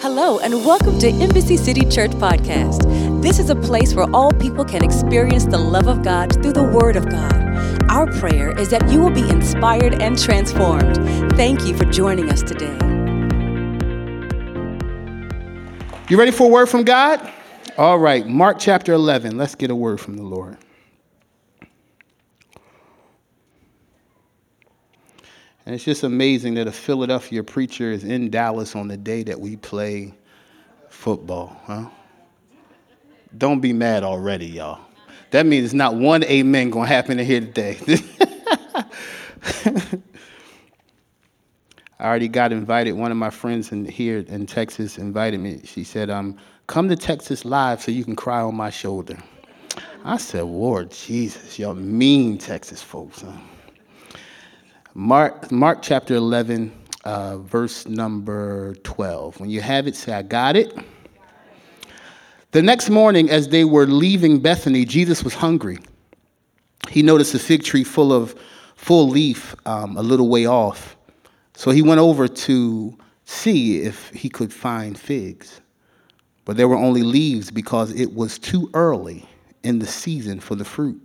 Hello, and welcome to Embassy City Church Podcast. This is a place where all people can experience the love of God through the Word of God. Our prayer is that you will be inspired and transformed. Thank you for joining us today. You ready for a word from God? All right, Mark chapter 11. Let's get a word from the Lord. And it's just amazing that a Philadelphia preacher is in Dallas on the day that we play football, huh? Don't be mad already, y'all. That means not one amen gonna happen in here today. I already got invited. One of my friends in here in Texas invited me. She said, um, come to Texas live so you can cry on my shoulder. I said, Lord Jesus, y'all mean Texas folks, huh? Mark, Mark chapter 11, uh, verse number 12. When you have it, say, I got it. The next morning, as they were leaving Bethany, Jesus was hungry. He noticed a fig tree full of full leaf um, a little way off. So he went over to see if he could find figs. But there were only leaves because it was too early in the season for the fruit.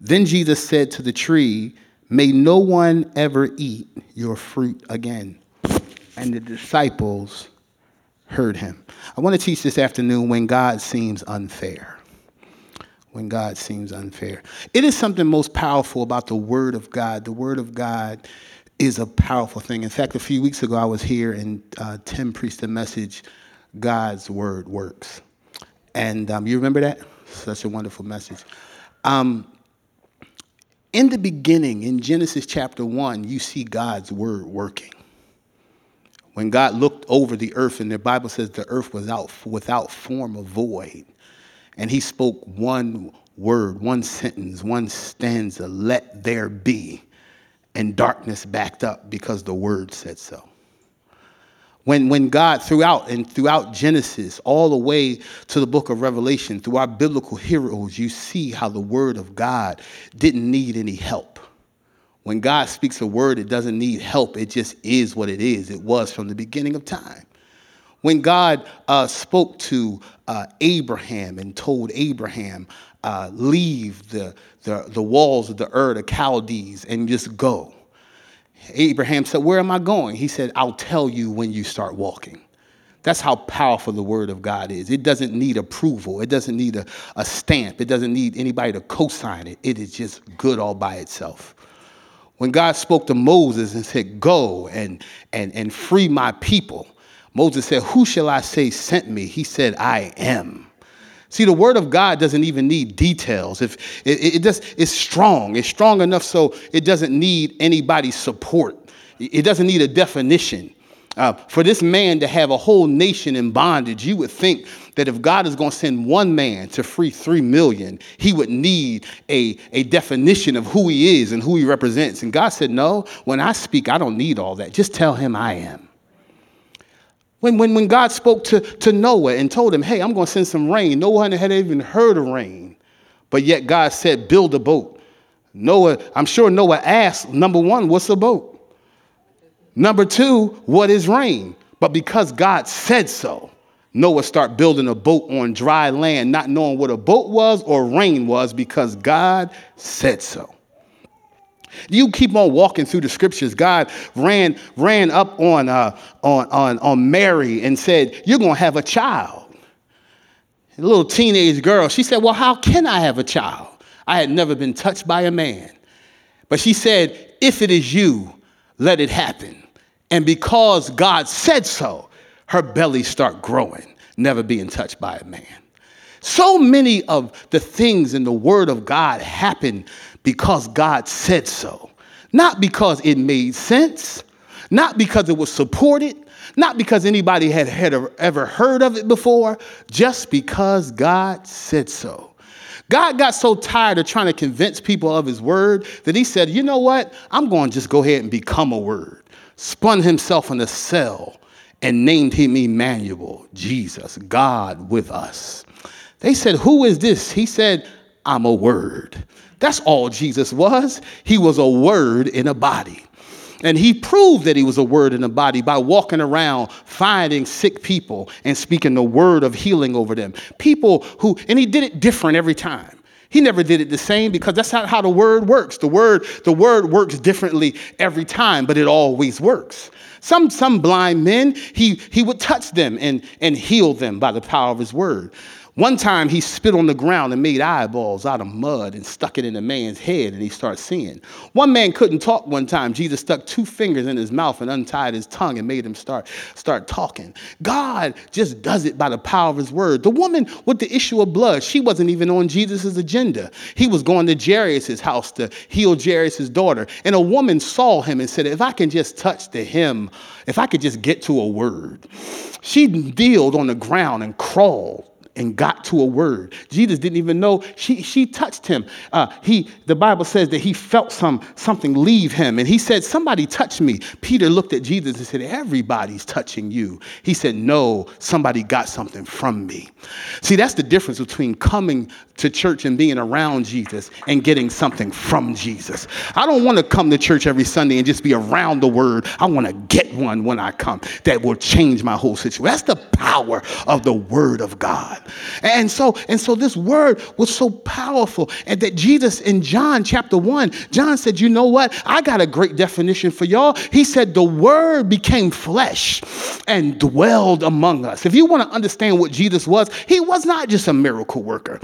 Then Jesus said to the tree, May no one ever eat your fruit again. And the disciples heard him. I want to teach this afternoon when God seems unfair. When God seems unfair. It is something most powerful about the Word of God. The Word of God is a powerful thing. In fact, a few weeks ago, I was here and uh, Tim preached a message God's Word works. And um, you remember that? Such a wonderful message. Um, in the beginning, in Genesis chapter 1, you see God's word working. When God looked over the earth, and the Bible says the earth was out, without form or void, and he spoke one word, one sentence, one stanza, let there be, and darkness backed up because the word said so. When, when God, throughout and throughout Genesis, all the way to the book of Revelation, through our biblical heroes, you see how the word of God didn't need any help. When God speaks a word, it doesn't need help. It just is what it is. It was from the beginning of time. When God uh, spoke to uh, Abraham and told Abraham, uh, leave the, the, the walls of the earth, the Chaldees, and just go Abraham said, Where am I going? He said, I'll tell you when you start walking. That's how powerful the word of God is. It doesn't need approval, it doesn't need a, a stamp, it doesn't need anybody to co sign it. It is just good all by itself. When God spoke to Moses and said, Go and, and, and free my people, Moses said, Who shall I say sent me? He said, I am. See, the word of God doesn't even need details. If it, it just it's strong, it's strong enough so it doesn't need anybody's support. It doesn't need a definition. Uh, for this man to have a whole nation in bondage, you would think that if God is going to send one man to free three million, he would need a, a definition of who he is and who he represents. And God said, No, when I speak, I don't need all that. Just tell him I am. When, when, when God spoke to, to Noah and told him, hey, I'm going to send some rain, no one had even heard of rain. But yet God said, build a boat. Noah, I'm sure Noah asked, number one, what's a boat? Number two, what is rain? But because God said so, Noah start building a boat on dry land, not knowing what a boat was or rain was because God said so. You keep on walking through the scriptures. God ran, ran up on, uh, on, on, on Mary and said, You're going to have a child. A little teenage girl, she said, Well, how can I have a child? I had never been touched by a man. But she said, If it is you, let it happen. And because God said so, her belly start growing, never being touched by a man. So many of the things in the Word of God happen because God said so, not because it made sense, not because it was supported, not because anybody had, had ever heard of it before, just because God said so. God got so tired of trying to convince people of his word that he said, you know what? I'm going to just go ahead and become a word. Spun himself in a cell and named him Emmanuel, Jesus, God with us. They said, Who is this? He said, I'm a word. That's all Jesus was. He was a word in a body. And he proved that he was a word in a body by walking around finding sick people and speaking the word of healing over them. People who, and he did it different every time. He never did it the same because that's not how the word works. The word, the word works differently every time, but it always works. Some, some blind men, he, he would touch them and, and heal them by the power of his word. One time he spit on the ground and made eyeballs out of mud and stuck it in a man's head and he started seeing. One man couldn't talk one time. Jesus stuck two fingers in his mouth and untied his tongue and made him start, start talking. God just does it by the power of his word. The woman with the issue of blood, she wasn't even on Jesus' agenda. He was going to Jairus' house to heal Jairus' daughter. And a woman saw him and said, if I can just touch the hem, if I could just get to a word. She kneeled on the ground and crawled and got to a word. Jesus didn't even know she, she touched him. Uh, he, the Bible says that he felt some, something leave him. And he said, Somebody touched me. Peter looked at Jesus and said, Everybody's touching you. He said, No, somebody got something from me. See, that's the difference between coming to church and being around Jesus and getting something from Jesus. I don't want to come to church every Sunday and just be around the word. I want to get one when I come that will change my whole situation. That's the power of the word of God. And so, and so this word was so powerful. And that Jesus in John chapter 1, John said, You know what? I got a great definition for y'all. He said, The word became flesh and dwelled among us. If you want to understand what Jesus was, he was not just a miracle worker.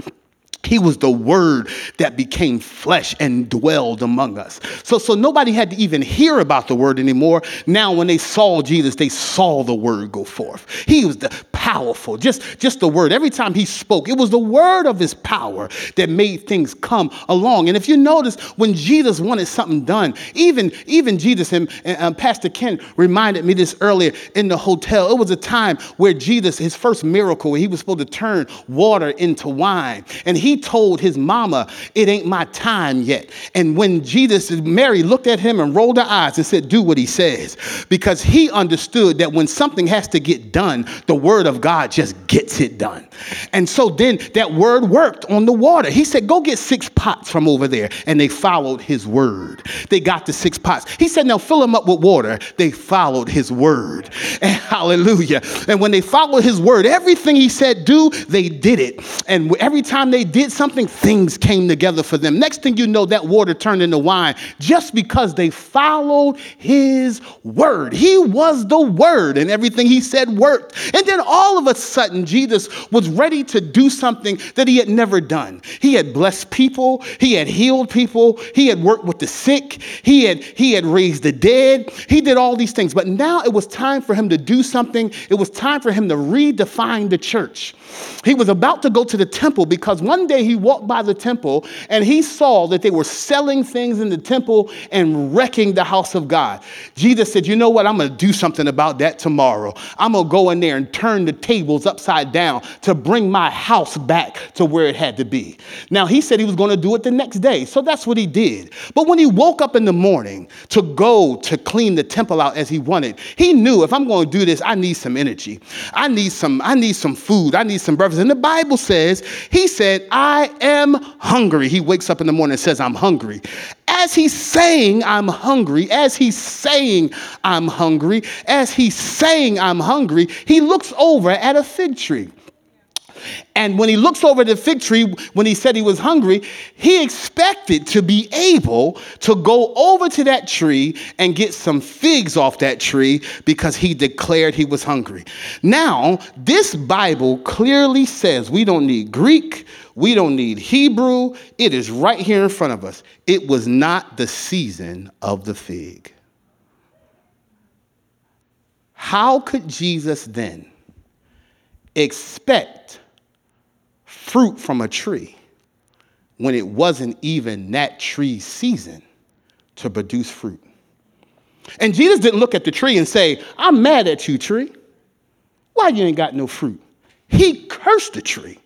He was the word that became flesh and dwelled among us. So, so nobody had to even hear about the word anymore. Now, when they saw Jesus, they saw the word go forth. He was the powerful, just, just the word. Every time he spoke, it was the word of his power that made things come along. And if you notice, when Jesus wanted something done, even, even Jesus and, and um, Pastor Ken reminded me this earlier in the hotel. It was a time where Jesus, his first miracle, he was supposed to turn water into wine. And he he told his mama, It ain't my time yet. And when Jesus, Mary looked at him and rolled her eyes and said, Do what he says. Because he understood that when something has to get done, the word of God just gets it done. And so then that word worked on the water. He said, Go get six pots from over there. And they followed his word. They got the six pots. He said, Now fill them up with water. They followed his word. And hallelujah. And when they followed his word, everything he said do, they did it. And every time they did, did something, things came together for them. Next thing you know, that water turned into wine just because they followed his word. He was the word, and everything he said worked. And then all of a sudden, Jesus was ready to do something that he had never done. He had blessed people, he had healed people, he had worked with the sick, he had, he had raised the dead, he did all these things. But now it was time for him to do something. It was time for him to redefine the church. He was about to go to the temple because one day he walked by the temple and he saw that they were selling things in the temple and wrecking the house of God. Jesus said, You know what? I'm going to do something about that tomorrow. I'm going to go in there and turn the tables upside down to bring my house back to where it had to be. Now, he said he was going to do it the next day. So that's what he did. But when he woke up in the morning to go to clean the temple out as he wanted, he knew if I'm going to do this, I need some energy. I need some, I need some food. I need some breakfast. And the Bible says, he said, am hungry. He wakes up in the morning and says, I'm hungry. As he's saying, I'm hungry, as he's saying, I'm hungry, as he's saying, I'm hungry, he looks over at a fig tree. And when he looks over the fig tree, when he said he was hungry, he expected to be able to go over to that tree and get some figs off that tree because he declared he was hungry. Now, this Bible clearly says we don't need Greek, we don't need Hebrew. It is right here in front of us. It was not the season of the fig. How could Jesus then expect fruit from a tree when it wasn't even that tree's season to produce fruit. And Jesus didn't look at the tree and say, I'm mad at you, tree. Why you ain't got no fruit? He cursed the tree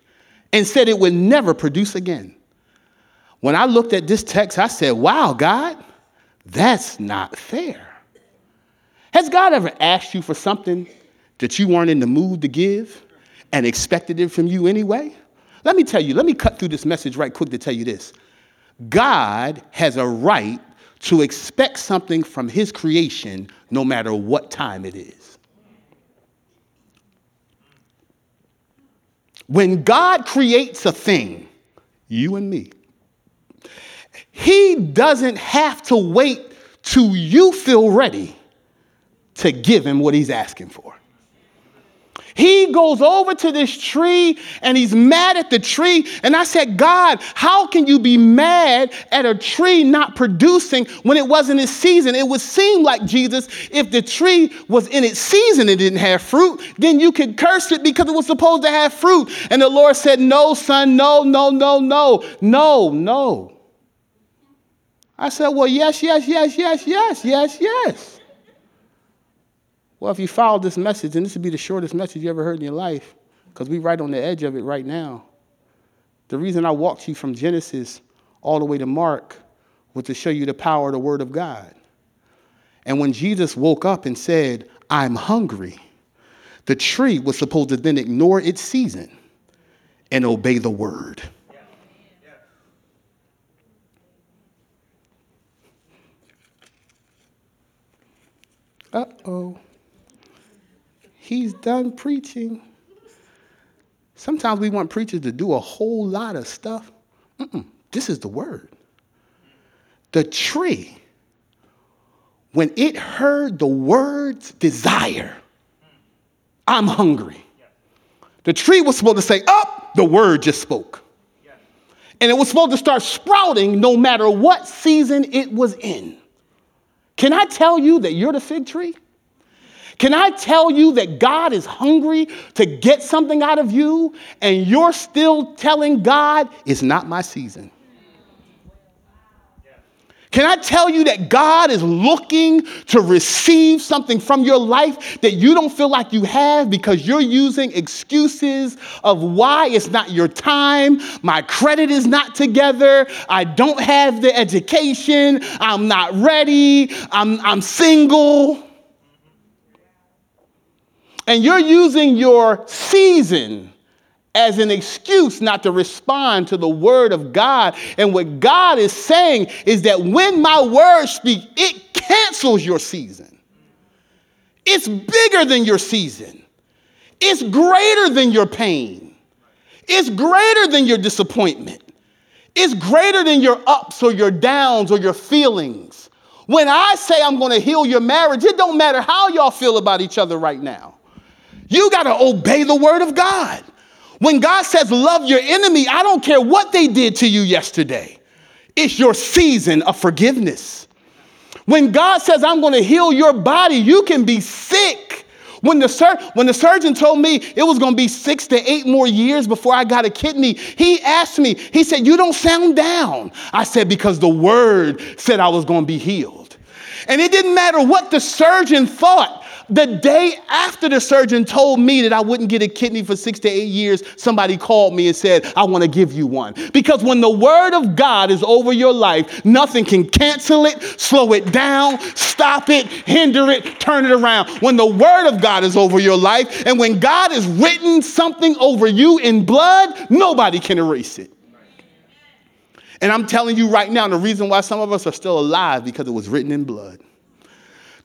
and said it would never produce again. When I looked at this text, I said, Wow, God, that's not fair. Has God ever asked you for something that you weren't in the mood to give and expected it from you anyway? Let me tell you, let me cut through this message right quick to tell you this. God has a right to expect something from his creation no matter what time it is. When God creates a thing, you and me, he doesn't have to wait till you feel ready to give him what he's asking for. He goes over to this tree and he's mad at the tree. And I said, God, how can you be mad at a tree not producing when it wasn't its season? It would seem like, Jesus, if the tree was in its season and didn't have fruit, then you could curse it because it was supposed to have fruit. And the Lord said, No, son, no, no, no, no, no, no. I said, Well, yes, yes, yes, yes, yes, yes, yes. Well, if you follow this message, and this would be the shortest message you ever heard in your life, because we're right on the edge of it right now. The reason I walked you from Genesis all the way to Mark was to show you the power of the Word of God. And when Jesus woke up and said, I'm hungry, the tree was supposed to then ignore its season and obey the Word. Uh oh he's done preaching. Sometimes we want preachers to do a whole lot of stuff. Mm-mm, this is the word. The tree, when it heard the words desire, I'm hungry. The tree was supposed to say, Up, the word just spoke. And it was supposed to start sprouting no matter what season it was in. Can I tell you that you're the fig tree? Can I tell you that God is hungry to get something out of you and you're still telling God, it's not my season? Can I tell you that God is looking to receive something from your life that you don't feel like you have because you're using excuses of why it's not your time? My credit is not together. I don't have the education. I'm not ready. I'm, I'm single and you're using your season as an excuse not to respond to the word of God. And what God is saying is that when my word speaks, it cancels your season. It's bigger than your season. It's greater than your pain. It's greater than your disappointment. It's greater than your ups or your downs or your feelings. When I say I'm going to heal your marriage, it don't matter how y'all feel about each other right now. You got to obey the word of God. When God says, love your enemy, I don't care what they did to you yesterday. It's your season of forgiveness. When God says, I'm going to heal your body, you can be sick. When the, sur- when the surgeon told me it was going to be six to eight more years before I got a kidney, he asked me, he said, You don't sound down. I said, Because the word said I was going to be healed. And it didn't matter what the surgeon thought. The day after the surgeon told me that I wouldn't get a kidney for six to eight years, somebody called me and said, I want to give you one. Because when the word of God is over your life, nothing can cancel it, slow it down, stop it, hinder it, turn it around. When the word of God is over your life, and when God has written something over you in blood, nobody can erase it. And I'm telling you right now, the reason why some of us are still alive because it was written in blood.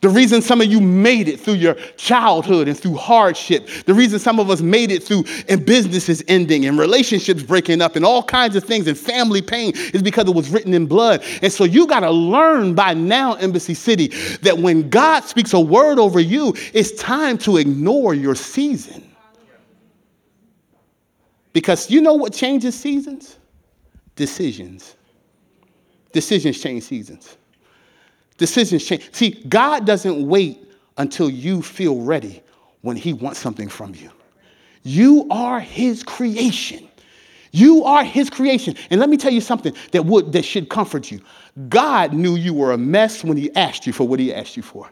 The reason some of you made it through your childhood and through hardship, the reason some of us made it through and businesses ending and relationships breaking up and all kinds of things and family pain is because it was written in blood. And so you got to learn by now, Embassy City, that when God speaks a word over you, it's time to ignore your season. Because you know what changes seasons? Decisions. Decisions change seasons. Decisions change. See, God doesn't wait until you feel ready when He wants something from you. You are His creation. You are His creation. And let me tell you something that would that should comfort you. God knew you were a mess when He asked you for what He asked you for.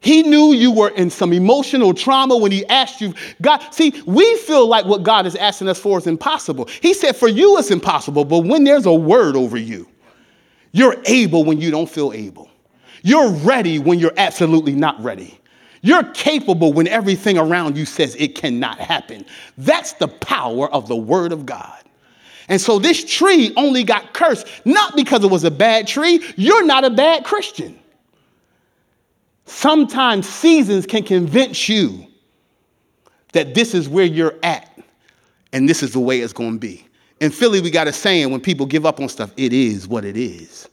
He knew you were in some emotional trauma when he asked you. God, see, we feel like what God is asking us for is impossible. He said, For you, it's impossible, but when there's a word over you, you're able when you don't feel able. You're ready when you're absolutely not ready. You're capable when everything around you says it cannot happen. That's the power of the Word of God. And so this tree only got cursed, not because it was a bad tree. You're not a bad Christian. Sometimes seasons can convince you that this is where you're at and this is the way it's going to be. In Philly, we got a saying when people give up on stuff, it is what it is.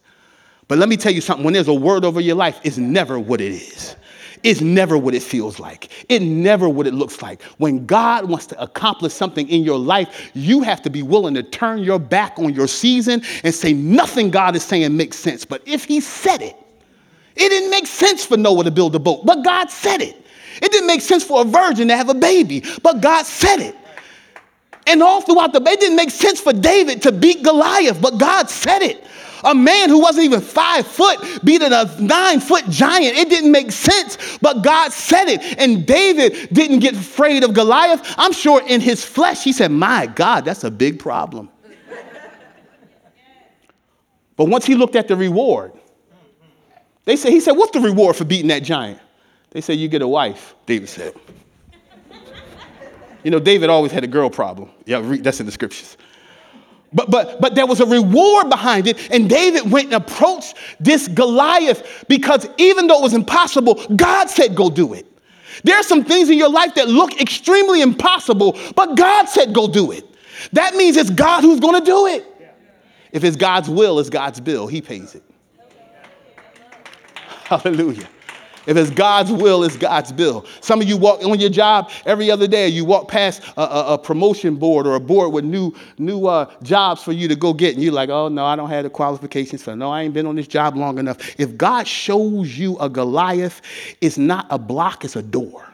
But let me tell you something when there's a word over your life, it's never what it is. It's never what it feels like. It never what it looks like. When God wants to accomplish something in your life, you have to be willing to turn your back on your season and say nothing God is saying makes sense. But if He said it, it didn't make sense for Noah to build a boat, but God said it. It didn't make sense for a virgin to have a baby, but God said it. And all throughout the, it didn't make sense for David to beat Goliath, but God said it. A man who wasn't even five foot beating a nine foot giant. It didn't make sense, but God said it. And David didn't get afraid of Goliath. I'm sure in his flesh, he said, My God, that's a big problem. but once he looked at the reward, they said, He said, What's the reward for beating that giant? They said, You get a wife, David said. You know, David always had a girl problem. Yeah, that's in the scriptures. But, but, but there was a reward behind it, and David went and approached this Goliath because even though it was impossible, God said, Go do it. There are some things in your life that look extremely impossible, but God said, Go do it. That means it's God who's gonna do it. If it's God's will, it's God's bill, He pays it. Hallelujah. If it's God's will, it's God's bill. Some of you walk on your job every other day. You walk past a, a, a promotion board or a board with new, new uh, jobs for you to go get, and you're like, oh, no, I don't have the qualifications for No, I ain't been on this job long enough. If God shows you a Goliath, it's not a block, it's a door.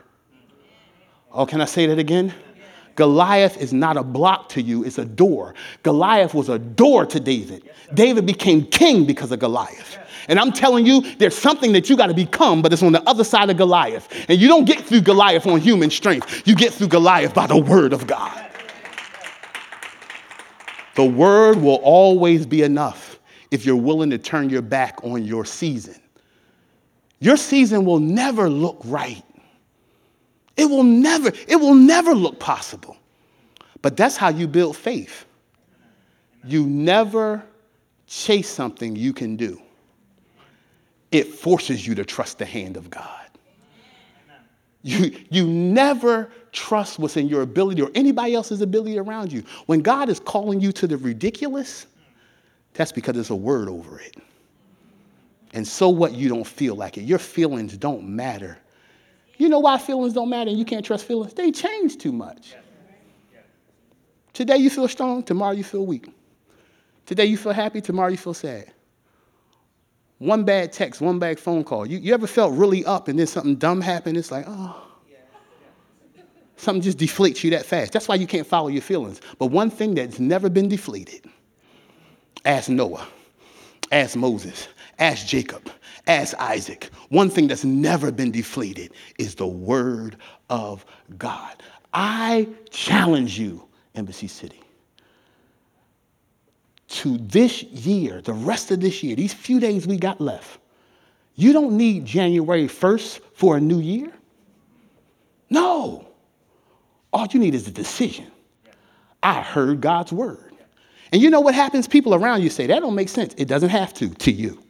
Oh, can I say that again? Goliath is not a block to you, it's a door. Goliath was a door to David. David became king because of Goliath. And I'm telling you, there's something that you got to become, but it's on the other side of Goliath. And you don't get through Goliath on human strength, you get through Goliath by the word of God. The word will always be enough if you're willing to turn your back on your season. Your season will never look right. It will never, it will never look possible. But that's how you build faith. You never chase something you can do it forces you to trust the hand of God. You, you never trust what's in your ability or anybody else's ability around you. When God is calling you to the ridiculous, that's because there's a word over it. And so what? You don't feel like it. Your feelings don't matter. You know why feelings don't matter and you can't trust feelings? They change too much. Today you feel strong, tomorrow you feel weak. Today you feel happy, tomorrow you feel sad. One bad text, one bad phone call. You, you ever felt really up and then something dumb happened? It's like, oh. Something just deflates you that fast. That's why you can't follow your feelings. But one thing that's never been deflated ask Noah, ask Moses, ask Jacob, ask Isaac. One thing that's never been deflated is the word of God. I challenge you, Embassy City to this year, the rest of this year, these few days we got left, you don't need January 1st for a new year. No. All you need is a decision. I heard God's word. And you know what happens? People around you say, that don't make sense. It doesn't have to, to you.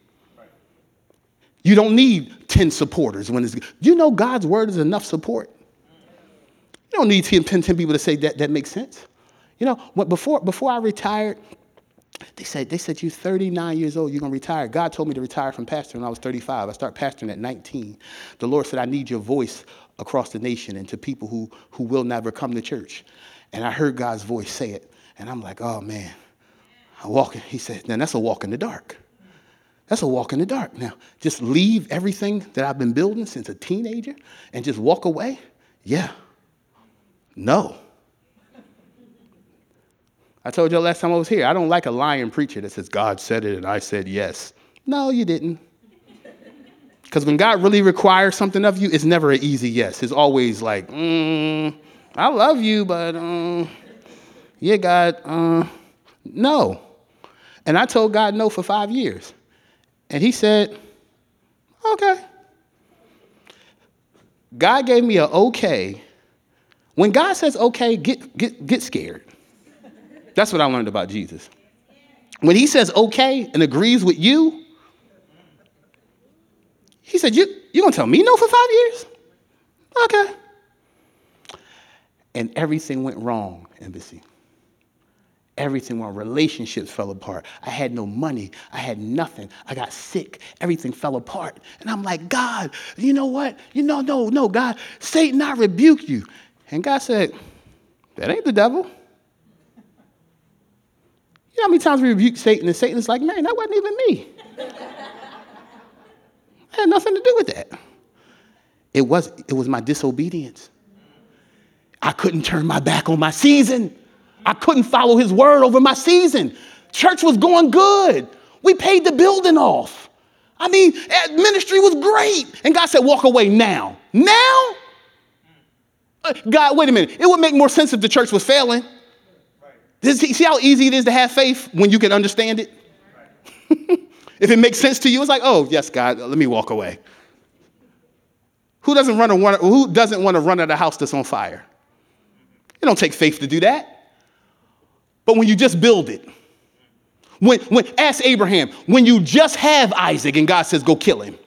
You don't need 10 supporters when it's Do you know God's word is enough support. You don't need 10, 10 people to say that that makes sense. You know, before, before I retired, they said, they said, you're 39 years old, you're going to retire. God told me to retire from pastoring when I was 35. I started pastoring at 19. The Lord said, I need your voice across the nation and to people who, who will never come to church. And I heard God's voice say it. And I'm like, oh man, I walk. He said, then that's a walk in the dark. That's a walk in the dark. Now, just leave everything that I've been building since a teenager and just walk away? Yeah. No. I told you last time I was here, I don't like a lying preacher that says, God said it and I said yes. No, you didn't. Because when God really requires something of you, it's never an easy yes. It's always like, mm, I love you, but um, yeah, God, uh, no. And I told God no for five years. And he said, okay. God gave me a okay. When God says okay, get, get, get scared. That's what I learned about Jesus. When he says okay and agrees with you, he said, You you gonna tell me no for five years? Okay. And everything went wrong, embassy. Everything went relationships fell apart. I had no money. I had nothing. I got sick. Everything fell apart. And I'm like, God, you know what? You know, no, no, God, Satan, I rebuke you. And God said, That ain't the devil. You know how many times we rebuke Satan and Satan's like, man, that wasn't even me. I had nothing to do with that. It was, it was my disobedience. I couldn't turn my back on my season. I couldn't follow his word over my season. Church was going good. We paid the building off. I mean, eh, ministry was great. And God said, walk away now. Now? Uh, God, wait a minute. It would make more sense if the church was failing. See how easy it is to have faith when you can understand it? if it makes sense to you, it's like, oh, yes, God, let me walk away. Who doesn't, run a, who doesn't want to run at a house that's on fire? It don't take faith to do that. But when you just build it, when, when ask Abraham, when you just have Isaac and God says, go kill him.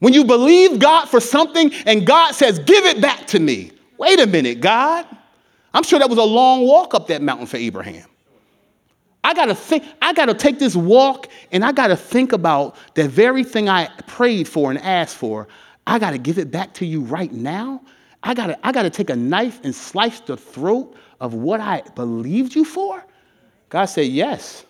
When you believe God for something and God says, give it back to me. Wait a minute, God. I'm sure that was a long walk up that mountain for Abraham. I gotta think, I gotta take this walk and I gotta think about that very thing I prayed for and asked for. I gotta give it back to you right now. I gotta, I gotta take a knife and slice the throat of what I believed you for? God said, Yes.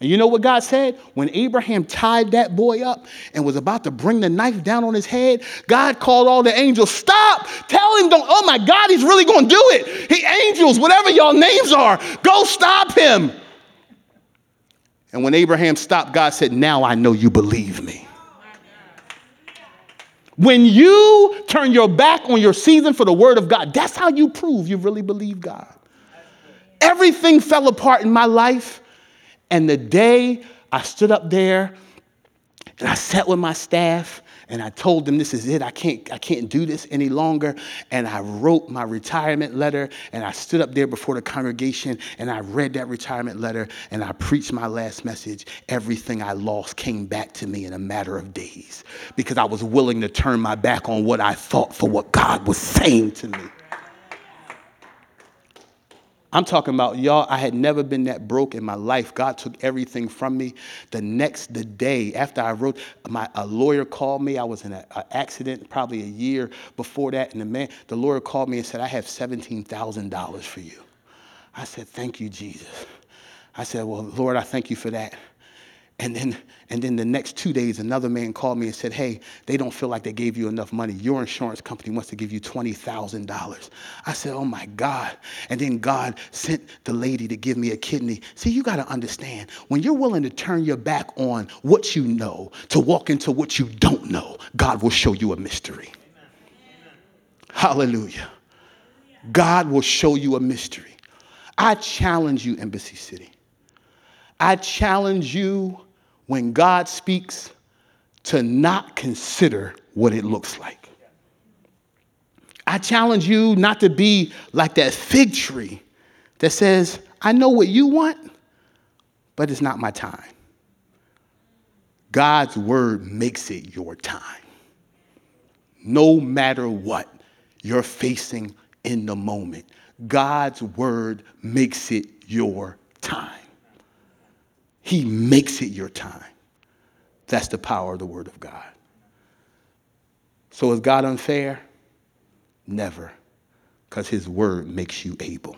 And you know what God said? When Abraham tied that boy up and was about to bring the knife down on his head, God called all the angels, Stop! Tell him, don't, oh my God, he's really gonna do it. He angels, whatever y'all names are, go stop him. And when Abraham stopped, God said, Now I know you believe me. When you turn your back on your season for the word of God, that's how you prove you really believe God. Everything fell apart in my life. And the day I stood up there and I sat with my staff and I told them this is it. I can't, I can't do this any longer. And I wrote my retirement letter and I stood up there before the congregation and I read that retirement letter and I preached my last message. Everything I lost came back to me in a matter of days because I was willing to turn my back on what I thought for what God was saying to me. I'm talking about y'all, I had never been that broke in my life. God took everything from me. The next the day after I wrote, my a lawyer called me. I was in an accident probably a year before that, and the man, the lawyer called me and said, I have $17,000 for you. I said, Thank you, Jesus. I said, Well, Lord, I thank you for that. And then, and then the next two days, another man called me and said, Hey, they don't feel like they gave you enough money. Your insurance company wants to give you $20,000. I said, Oh my God. And then God sent the lady to give me a kidney. See, you got to understand when you're willing to turn your back on what you know to walk into what you don't know, God will show you a mystery. Hallelujah. God will show you a mystery. I challenge you, Embassy City. I challenge you when God speaks to not consider what it looks like. I challenge you not to be like that fig tree that says, I know what you want, but it's not my time. God's word makes it your time. No matter what you're facing in the moment, God's word makes it your time. He makes it your time. That's the power of the Word of God. So is God unfair? Never, because His Word makes you able.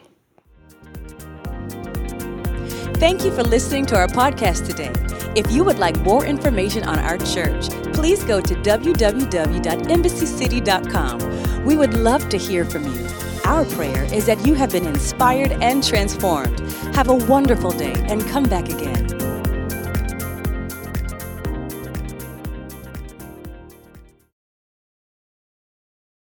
Thank you for listening to our podcast today. If you would like more information on our church, please go to www.embassycity.com. We would love to hear from you. Our prayer is that you have been inspired and transformed. Have a wonderful day and come back again.